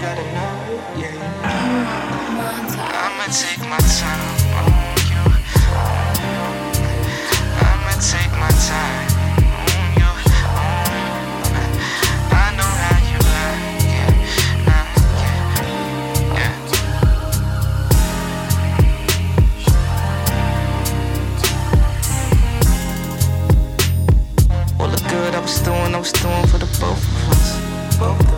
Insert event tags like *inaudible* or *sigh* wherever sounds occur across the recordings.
yeah. I'ma take my time oh, you. I'ma take my time I was doing for the both of us. Both of us.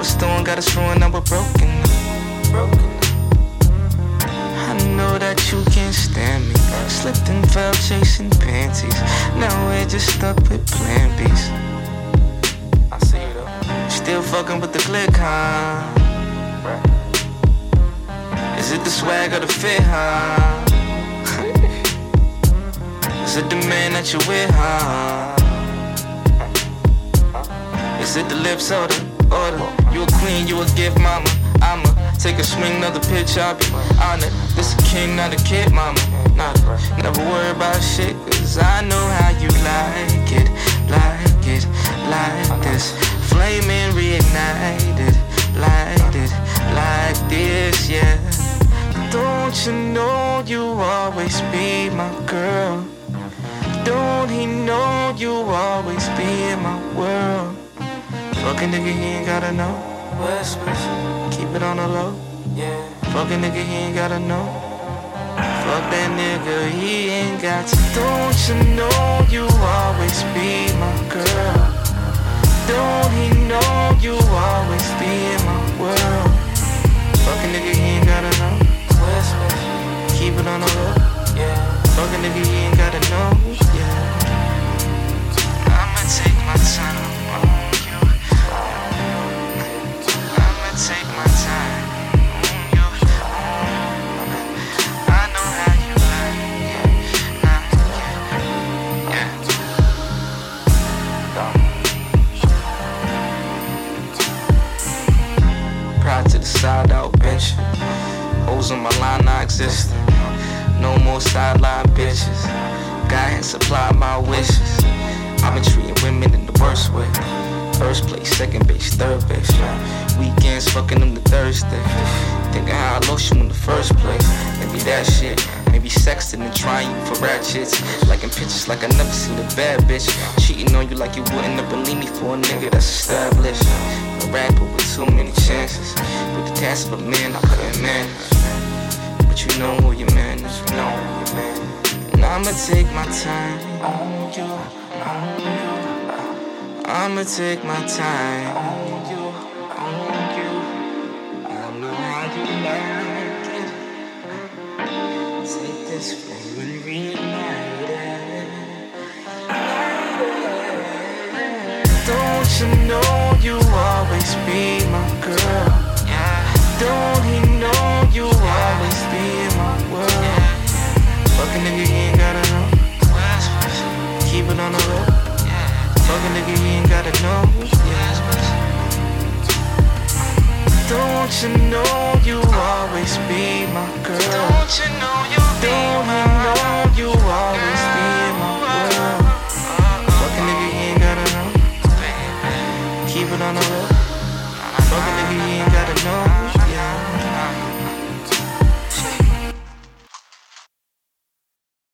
Was doing got us ruined, now we're broken. Broken. I know that you can't stand me. Slipped and fell chasing panties. Now we're just stuck with plan B's. I see you though. Still fucking with the click, huh? Is it the swag or the fit, huh? *laughs* Is it the man that you with, huh? Is it the lips or the order? You a queen, you a gift, mama. I'ma take a swing, another pitch, I'll be honored. This a king, not a kid, mama. Not never worry about shit, cause I know how you like it, like it, like this. Flaming, reignited, light it, like this, yeah. Don't you know you always be my girl? Don't he know you always be my world? Fucking nigga, he ain't gotta know. Whispers, keep it on the low. Yeah. Fucking nigga, he ain't gotta know. Fuck that nigga, he ain't got to. Don't you know you always be side out bench. Hoes on my line not existing. No more sideline bitches. God ain't supply my wishes. I've been treating women in the worst way. First place, second base, third base. Weekends fucking them to Thursday. Thinking how I lost you in the first place. Maybe that shit. Maybe sexting and trying you for ratchets. Like in pictures, like I never seen a bad bitch. Cheating on you like you wouldn't have believe me for a nigga that's established. Rapper with too many chances. With the task of a man, I couldn't manage. But you know who your man is, you know who your man is. And I'ma take my time on you, on you. I'ma take my time on you, on you. I know how you like it. Take this flame and reignite it. Don't you know nigga, he ain't gotta know. Keep it on the low. Fucking nigga, he ain't gotta know. Don't you know you always be my girl? Don't you know you Don't he know